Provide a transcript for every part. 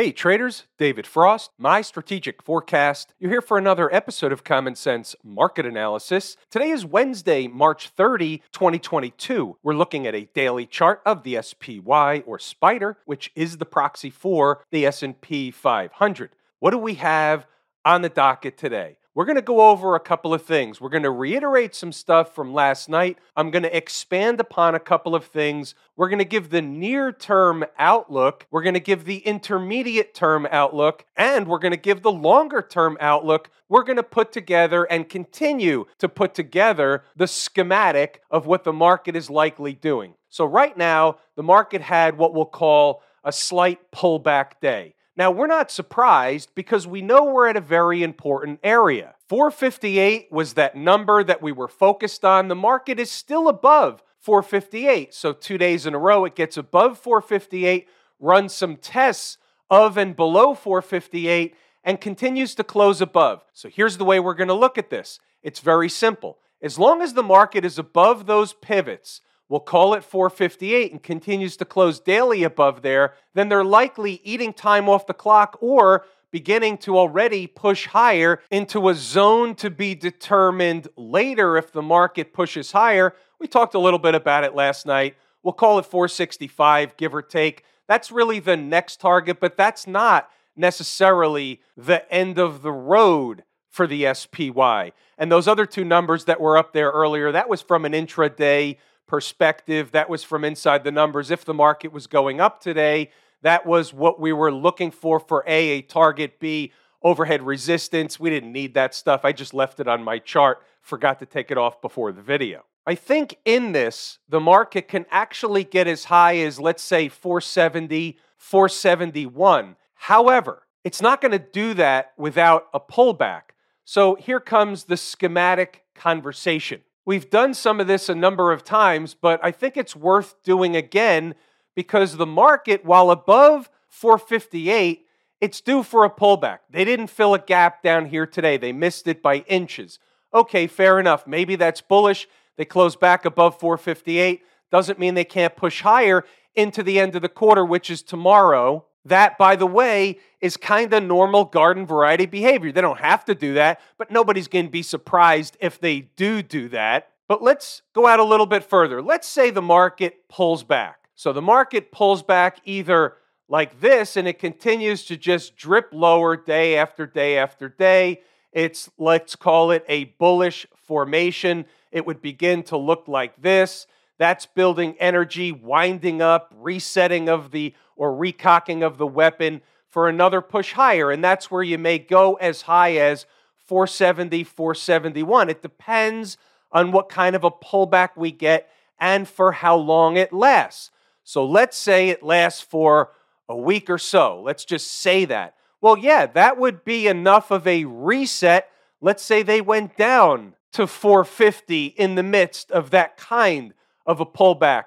Hey traders, David Frost, my strategic forecast. You're here for another episode of Common Sense Market Analysis. Today is Wednesday, March 30, 2022. We're looking at a daily chart of the SPY or SPDR, which is the proxy for the S&P 500. What do we have on the docket today? We're going to go over a couple of things. We're going to reiterate some stuff from last night. I'm going to expand upon a couple of things. We're going to give the near term outlook. We're going to give the intermediate term outlook. And we're going to give the longer term outlook. We're going to put together and continue to put together the schematic of what the market is likely doing. So, right now, the market had what we'll call a slight pullback day. Now, we're not surprised because we know we're at a very important area. 458 was that number that we were focused on. The market is still above 458. So, two days in a row, it gets above 458, runs some tests of and below 458, and continues to close above. So, here's the way we're going to look at this it's very simple. As long as the market is above those pivots, will call it 458 and continues to close daily above there, then they're likely eating time off the clock or beginning to already push higher into a zone to be determined later if the market pushes higher. We talked a little bit about it last night. We'll call it 465, give or take. That's really the next target, but that's not necessarily the end of the road for the SPY. And those other two numbers that were up there earlier, that was from an intraday perspective. That was from inside the numbers. If the market was going up today, that was what we were looking for for A, a target, B, overhead resistance. We didn't need that stuff. I just left it on my chart, forgot to take it off before the video. I think in this, the market can actually get as high as, let's say, 470, 471. However, it's not going to do that without a pullback. So here comes the schematic conversation. We've done some of this a number of times, but I think it's worth doing again because the market, while above 458, it's due for a pullback. They didn't fill a gap down here today, they missed it by inches. Okay, fair enough. Maybe that's bullish. They close back above 458. Doesn't mean they can't push higher into the end of the quarter, which is tomorrow. That, by the way, is kind of normal garden variety behavior. They don't have to do that, but nobody's going to be surprised if they do do that. But let's go out a little bit further. Let's say the market pulls back. So the market pulls back either like this and it continues to just drip lower day after day after day. It's, let's call it a bullish formation. It would begin to look like this. That's building energy, winding up, resetting of the or recocking of the weapon for another push higher. And that's where you may go as high as 470, 471. It depends on what kind of a pullback we get and for how long it lasts. So let's say it lasts for a week or so. Let's just say that. Well, yeah, that would be enough of a reset. Let's say they went down to 450 in the midst of that kind of a pullback.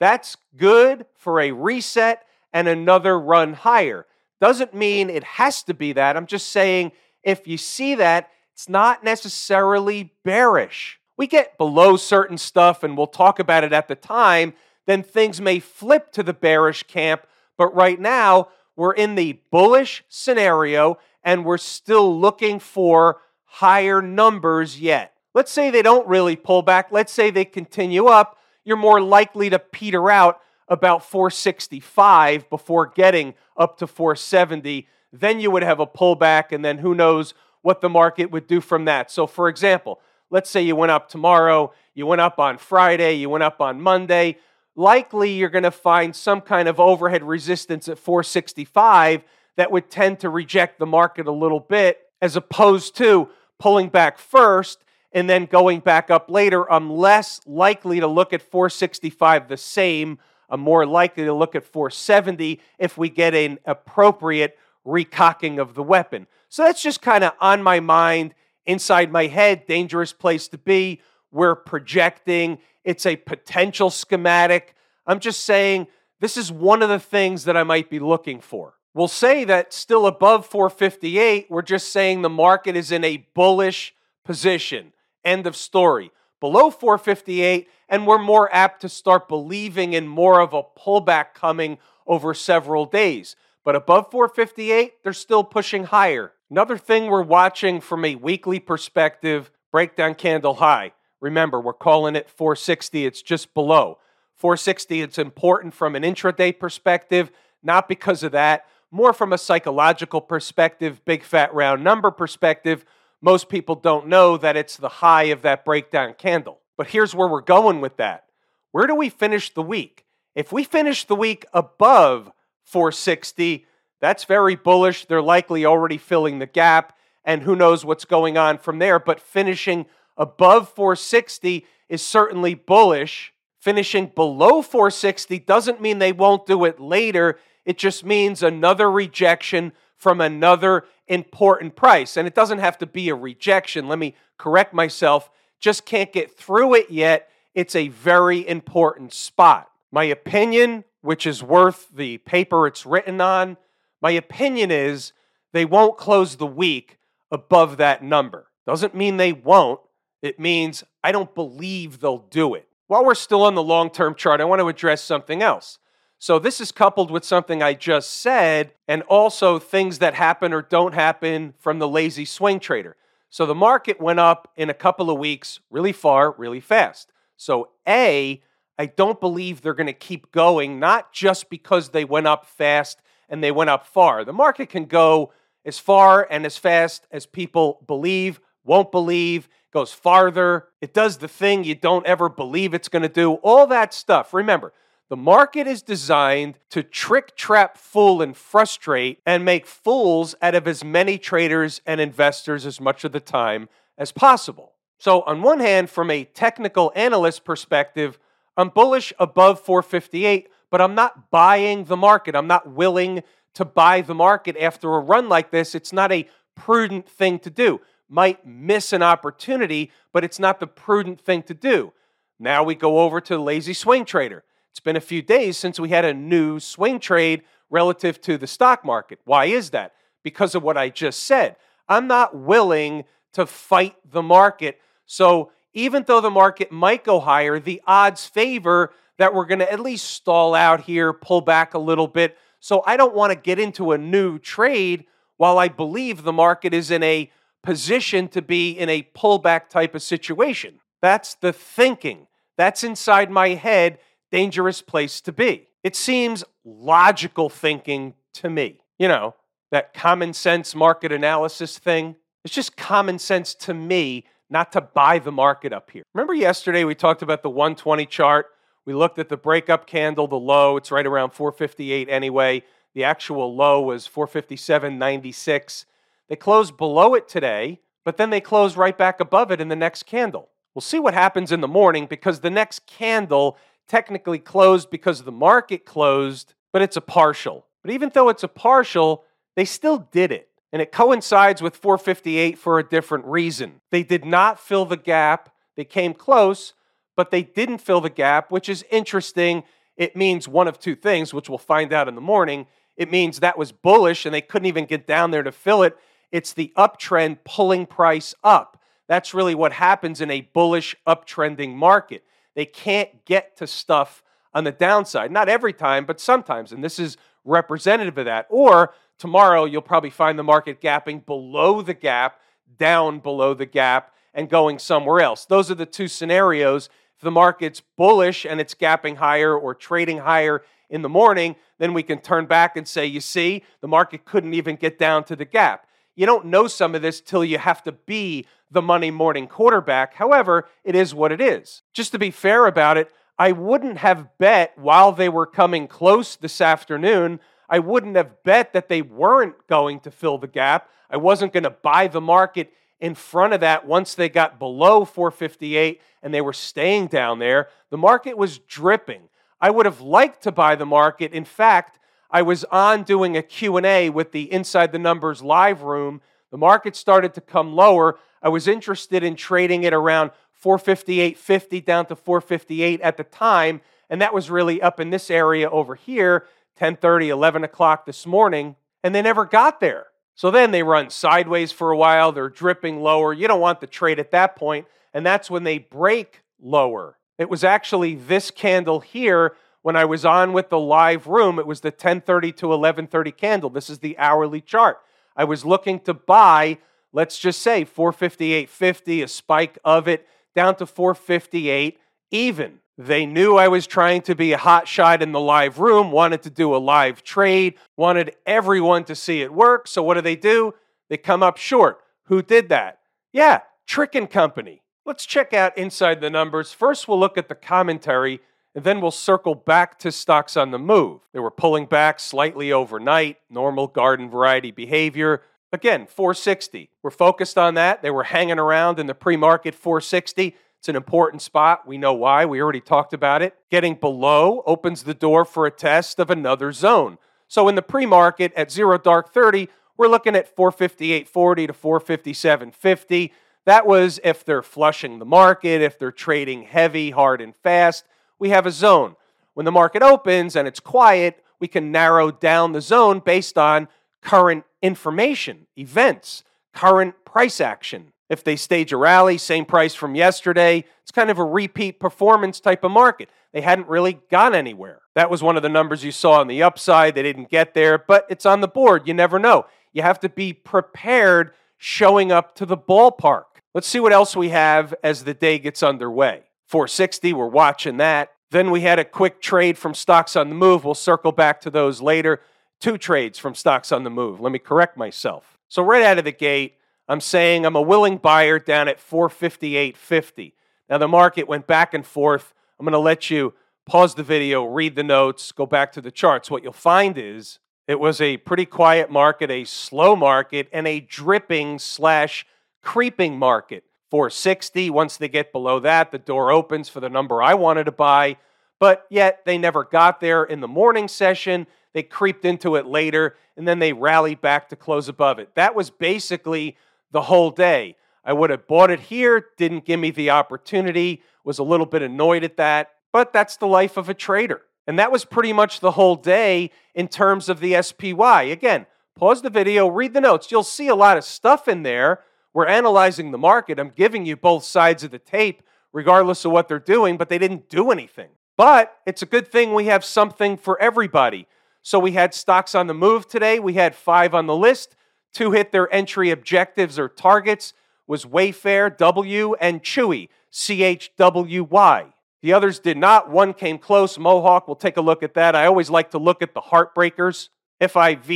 That's good for a reset and another run higher. Doesn't mean it has to be that. I'm just saying if you see that, it's not necessarily bearish. We get below certain stuff, and we'll talk about it at the time, then things may flip to the bearish camp. But right now, we're in the bullish scenario, and we're still looking for higher numbers yet. Let's say they don't really pull back. Let's say they continue up you're more likely to peter out about 465 before getting up to 470. Then you would have a pullback, and then who knows what the market would do from that. So, for example, let's say you went up tomorrow, you went up on Friday, you went up on Monday. Likely you're going to find some kind of overhead resistance at 465 that would tend to reject the market a little bit, as opposed to pulling back first and then going back up later, I'm less likely to look at 465 the same. I'm more likely to look at 470 if we get an appropriate recocking of the weapon. So that's just kind of on my mind, inside my head, dangerous place to be. We're projecting, it's a potential schematic. I'm just saying this is one of the things that I might be looking for. We'll say that still above 458, we're just saying the market is in a bullish position. End of story. Below 458, and we're more apt to start believing in more of a pullback coming over several days. But above 458, they're still pushing higher. Another thing we're watching from a weekly perspective breakdown candle high. Remember, we're calling it 460, it's just below. 460, it's important from an intraday perspective, not because of that, more from a psychological perspective, big fat round number perspective. Most people don't know that it's the high of that breakdown candle. But here's where we're going with that. Where do we finish the week? If we finish the week above 460, that's very bullish. They're likely already filling the gap, and who knows what's going on from there. But finishing above 460 is certainly bullish. Finishing below 460 doesn't mean they won't do it later. It just means another rejection from another important price. And it doesn't have to be a rejection. Let me correct myself. Just can't get through it yet it's a very important spot. My opinion, which is worth the paper it's written on, my opinion is they won't close the week above that number. Doesn't mean they won't. It means I don't believe they'll do it. While we're still on the long term chart, I want to address something else. So, this is coupled with something I just said, and also things that happen or don't happen from the lazy swing trader. So, the market went up in a couple of weeks really far, really fast. So, A, I don't believe they're going to keep going, not just because they went up fast and they went up far. The market can go as far and as fast as people believe, won't believe, goes farther. It does the thing you don't ever believe it's going to do, all that stuff. Remember, the market is designed to trick, trap, fool, and frustrate and make fools out of as many traders and investors as much of the time as possible. So, on one hand, from a technical analyst perspective, I'm bullish above 458, but I'm not buying the market. I'm not willing to buy the market after a run like this. It's not a prudent thing to do. Might miss an opportunity, but it's not the prudent thing to do. Now we go over to the lazy swing trader. It's been a few days since we had a new swing trade relative to the stock market. Why is that? Because of what I just said. I'm not willing to fight the market so even though the market might go higher, the odds favor that we're going to at least stall out here, pull back a little bit. So I don't want to get into a new trade while I believe the market is in a position to be in a pullback type of situation. That's the thinking. That's inside my head, dangerous place to be. It seems logical thinking to me. You know, that common sense market analysis thing. It's just common sense to me not to buy the market up here. Remember yesterday we talked about the 120 chart? We looked at the breakup candle, the low, it's right around 458 anyway. The actual low was 457.96. They closed below it today, but then they closed right back above it in the next candle. We'll see what happens in the morning because the next candle technically closed because the market closed, but it's a partial. But even though it's a partial, they still did it and it coincides with 458 for a different reason. They did not fill the gap. They came close, but they didn't fill the gap, which is interesting. It means one of two things, which we'll find out in the morning. It means that was bullish and they couldn't even get down there to fill it. It's the uptrend pulling price up. That's really what happens in a bullish uptrending market. They can't get to stuff on the downside. Not every time, but sometimes. And this is representative of that. Or Tomorrow, you'll probably find the market gapping below the gap, down below the gap, and going somewhere else. Those are the two scenarios. If the market's bullish and it's gapping higher or trading higher in the morning, then we can turn back and say, you see, the market couldn't even get down to the gap. You don't know some of this till you have to be the Monday morning quarterback. However, it is what it is. Just to be fair about it, I wouldn't have bet while they were coming close this afternoon I wouldn't have bet that they weren't going to fill the gap. I wasn't going to buy the market in front of that once they got below 458 and they were staying down there. The market was dripping. I would have liked to buy the market. In fact, I was on doing a Q&A with the Inside the Numbers live room. The market started to come lower. I was interested in trading it around 458.50 down to 458 at the time, and that was really up in this area over here. 10:30, 11 o'clock this morning, and they never got there. So then they run sideways for a while, they're dripping lower. You don't want the trade at that point, and that's when they break lower. It was actually this candle here when I was on with the live room, it was the 1030 to 1130 candle. This is the hourly chart. I was looking to buy, let's just say 458.50, a spike of it down to 458 even. They knew I was trying to be a hot shot in the live room, wanted to do a live trade, wanted everyone to see it work. So what do they do? They come up short. Who did that? Yeah, Trick and Company. Let's check out inside the numbers. First, we'll look at the commentary, and then we'll circle back to stocks on the move. They were pulling back slightly overnight, normal garden variety behavior. Again, 460. We're focused on that. They were hanging around in the pre market 460. It's an important spot. We know why. We already talked about it. Getting below opens the door for a test of another zone. So in the pre market at zero dark 30, we're looking at 458.40 to 457.50. That was if they're flushing the market, if they're trading heavy, hard, and fast. We have a zone. When the market opens and it's quiet, we can narrow down the zone based on current information, events, current price action. If they stage a rally, same price from yesterday, it's kind of a repeat performance type of market. They hadn't really gone anywhere. That was one of the numbers you saw on the upside. They didn't get there, but it's on the board. You never know. You have to be prepared showing up to the ballpark. Let's see what else we have as the day gets underway. 460, we're watching that. Then we had a quick trade from stocks on the move. We'll circle back to those later. Two trades from stocks on the move. Let me correct myself. So, right out of the gate, I'm saying I'm a willing buyer down at 458.50. Now the market went back and forth. I'm going to let you pause the video, read the notes, go back to the charts. What you'll find is it was a pretty quiet market, a slow market, and a dripping slash creeping market. 460. Once they get below that, the door opens for the number I wanted to buy. But yet they never got there in the morning session. They creeped into it later, and then they rallied back to close above it. That was basically the whole day. I would have bought it here, didn't give me the opportunity, was a little bit annoyed at that, but that's the life of a trader. And that was pretty much the whole day in terms of the SPY. Again, pause the video, read the notes. You'll see a lot of stuff in there. We're analyzing the market. I'm giving you both sides of the tape, regardless of what they're doing, but they didn't do anything. But it's a good thing we have something for everybody. So we had stocks on the move today. We had five on the list. Two hit their entry objectives or targets was Wayfair W and Chewy C H W Y. The others did not. One came close, Mohawk. We'll take a look at that. I always like to look at the heartbreakers. FIVE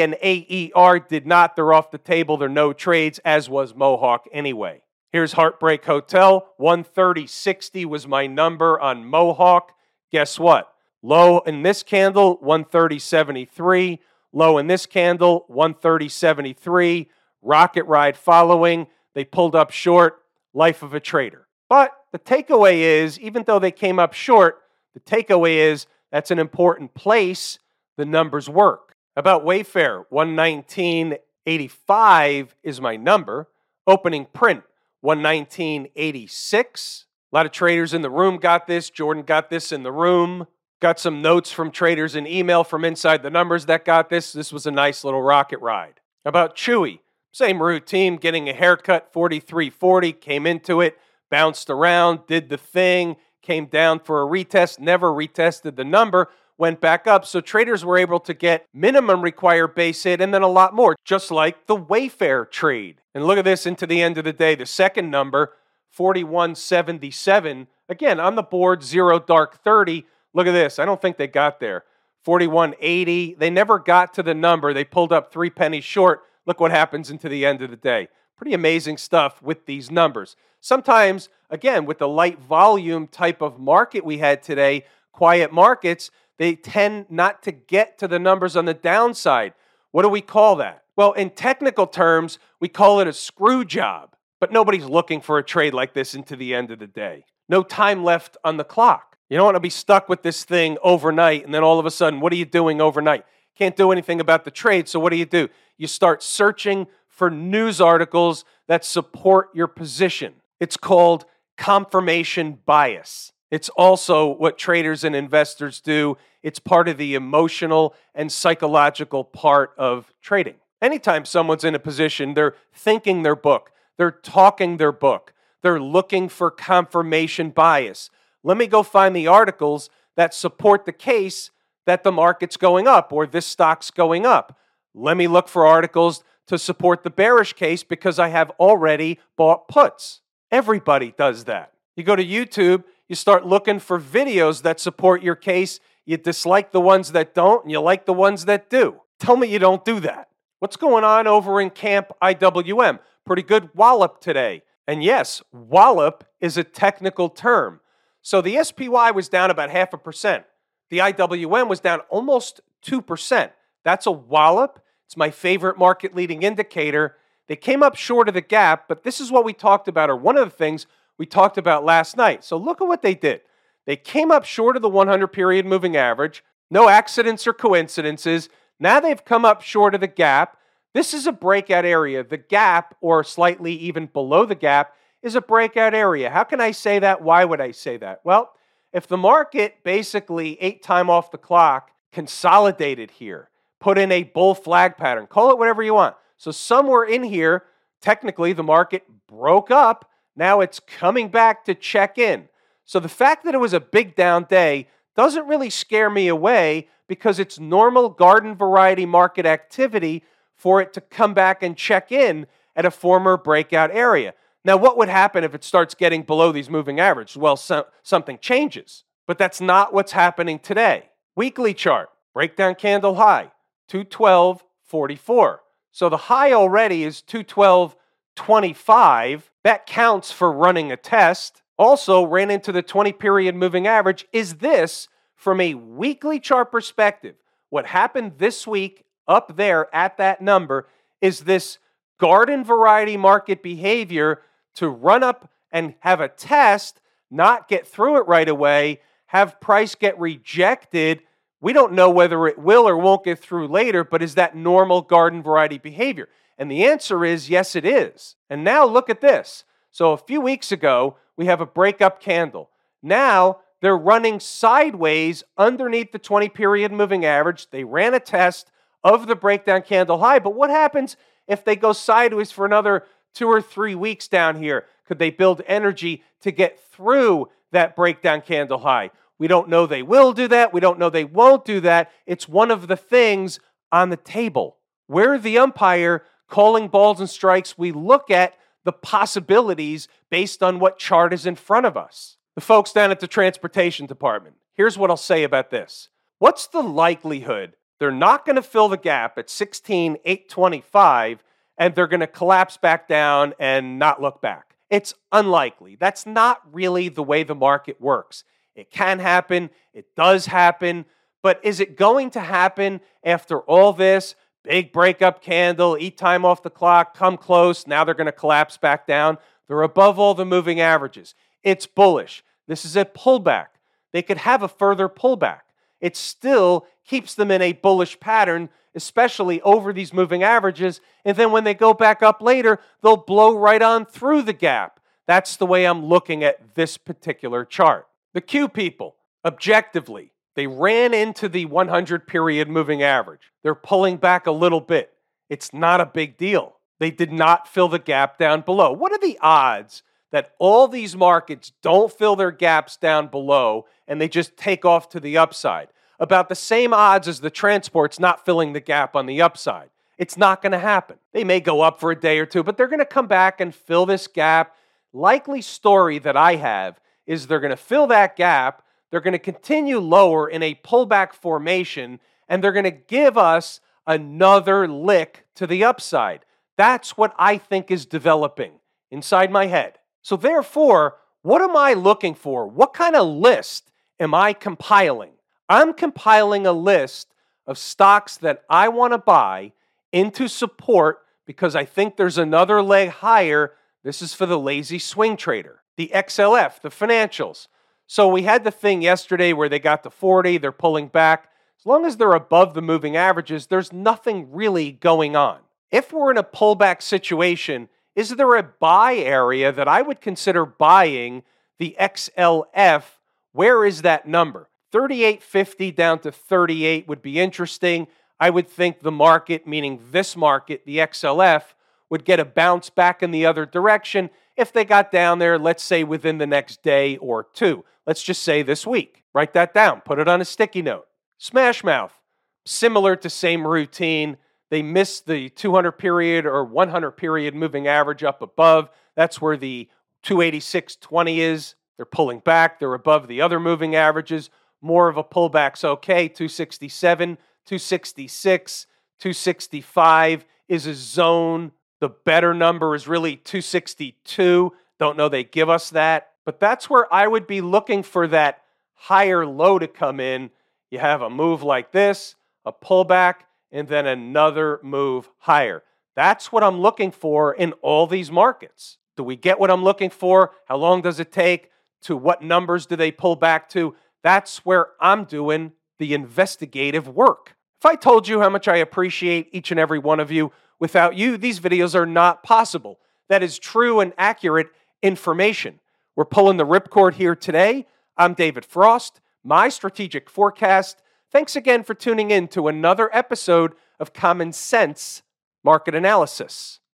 and AER did not. They're off the table. They're no trades, as was Mohawk anyway. Here's Heartbreak Hotel. 130.60 was my number on Mohawk. Guess what? Low in this candle, 130.73. Low in this candle, 130.73. Rocket ride following. They pulled up short. Life of a trader. But the takeaway is, even though they came up short, the takeaway is that's an important place. The numbers work. About Wayfair, 119.85 is my number. Opening print, 119.86. A lot of traders in the room got this. Jordan got this in the room. Got some notes from traders and email from inside the numbers that got this. This was a nice little rocket ride. About Chewy, same routine, getting a haircut, 4340, came into it, bounced around, did the thing, came down for a retest, never retested the number, went back up. So traders were able to get minimum required base hit and then a lot more, just like the Wayfair trade. And look at this into the end of the day. The second number, 4177, again on the board, zero dark 30 Look at this. I don't think they got there. 4180. They never got to the number. They pulled up three pennies short. Look what happens into the end of the day. Pretty amazing stuff with these numbers. Sometimes, again, with the light volume type of market we had today, quiet markets, they tend not to get to the numbers on the downside. What do we call that? Well, in technical terms, we call it a screw job. But nobody's looking for a trade like this into the end of the day. No time left on the clock. You don't want to be stuck with this thing overnight, and then all of a sudden, what are you doing overnight? Can't do anything about the trade, so what do you do? You start searching for news articles that support your position. It's called confirmation bias. It's also what traders and investors do. It's part of the emotional and psychological part of trading. Anytime someone's in a position, they're thinking their book, they're talking their book, they're looking for confirmation bias. Let me go find the articles that support the case that the market's going up or this stock's going up. Let me look for articles to support the bearish case because I have already bought puts. Everybody does that. You go to YouTube, you start looking for videos that support your case. You dislike the ones that don't, and you like the ones that do. Tell me you don't do that. What's going on over in Camp IWM? Pretty good wallop today. And yes, wallop is a technical term. So the SPY was down about half a percent. The IWM was down almost 2%. That's a wallop. It's my favorite market leading indicator. They came up short of the gap, but this is what we talked about, or one of the things we talked about last night. So look at what they did. They came up short of the 100 period moving average. No accidents or coincidences. Now they've come up short of the gap. This is a breakout area. The gap, or slightly even below the gap, is a breakout area. How can I say that? Why would I say that? Well, if the market basically ate time off the clock, consolidated here, put in a bull flag pattern, call it whatever you want. So somewhere in here, technically the market broke up. Now it's coming back to check in. So the fact that it was a big down day doesn't really scare me away because it's normal garden variety market activity for it to come back and check in at a former breakout area. Now, what would happen if it starts getting below these moving averages? Well, so, something changes, but that's not what's happening today. Weekly chart, breakdown candle high, 212.44. So the high already is 212.25. That counts for running a test. Also, ran into the 20 period moving average. Is this, from a weekly chart perspective, what happened this week up there at that number? Is this garden variety market behavior to run up and have a test, not get through it right away, have price get rejected. We don't know whether it will or won't get through later, but is that normal garden variety behavior? And the answer is yes, it is. And now look at this. So a few weeks ago, we have a breakup candle. Now they're running sideways underneath the 20 period moving average. They ran a test of the breakdown candle high, but what happens if they go sideways for another two or three weeks down here? Could they build energy to get through that breakdown candle high? We don't know they will do that. We don't know they won't do that. It's one of the things on the table. We're the umpire calling balls and strikes. We look at the possibilities based on what chart is in front of us. The folks down at the transportation department, here's what I'll say about this. What's the likelihood they're not going to fill the gap at 16,825 and they're going to collapse back down and not look back. It's unlikely. That's not really the way the market works. It can happen, it does happen, but is it going to happen after all this? Big breakup candle, eat time off the clock, come close, now they're going to collapse back down. They're above all the moving averages. It's bullish. This is a pullback. They could have a further pullback. It still keeps them in a bullish pattern especially over these moving averages. And then when they go back up later, they'll blow right on through the gap. That's the way I'm looking at this particular chart. The Q people, objectively, they ran into the 100 period moving average. They're pulling back a little bit. It's not a big deal. They did not fill the gap down below. What are the odds that all these markets don't fill their gaps down below and they just take off to the upside? about the same odds as the transports not filling the gap on the upside. It's not going to happen. They may go up for a day or two, but they're going to come back and fill this gap. Likely story that I have is they're going to fill that gap, they're going to continue lower in a pullback formation, and they're going to give us another lick to the upside. That's what I think is developing inside my head. So, therefore, what am I looking for? What kind of list am I compiling? I'm compiling a list of stocks that I want to buy into support because I think there's another leg higher. This is for the lazy swing trader, the XLF, the financials. So we had the thing yesterday where they got to 40, they're pulling back. As long as they're above the moving averages, there's nothing really going on. If we're in a pullback situation, is there a buy area that I would consider buying the XLF? Where is that number? 38.50 down to 38 would be interesting. I would think the market, meaning this market, the XLF, would get a bounce back in the other direction if they got down there, let's say within the next day or two. Let's just say this week. Write that down, put it on a sticky note. Smash Mouth, similar to same routine. They missed the 200 period or 100 period moving average up above. That's where the 286.20 is. They're pulling back. They're above the other moving averages. More of a pullback's okay. 267, 266, 265 is a zone. The better number is really 262. Don't know they give us that. But that's where I would be looking for that higher low to come in. You have a move like this, a pullback, and then another move higher. That's what I'm looking for in all these markets. Do we get what I'm looking for? How long does it take? To what numbers do they pull back to? That's where I'm doing the investigative work. If I told you how much I appreciate each and every one of you, without you, these videos are not possible. That is true and accurate information. We're pulling the ripcord here today. I'm David Frost, my strategic forecast. Thanks again for tuning in to another episode of Common Sense Market Analysis.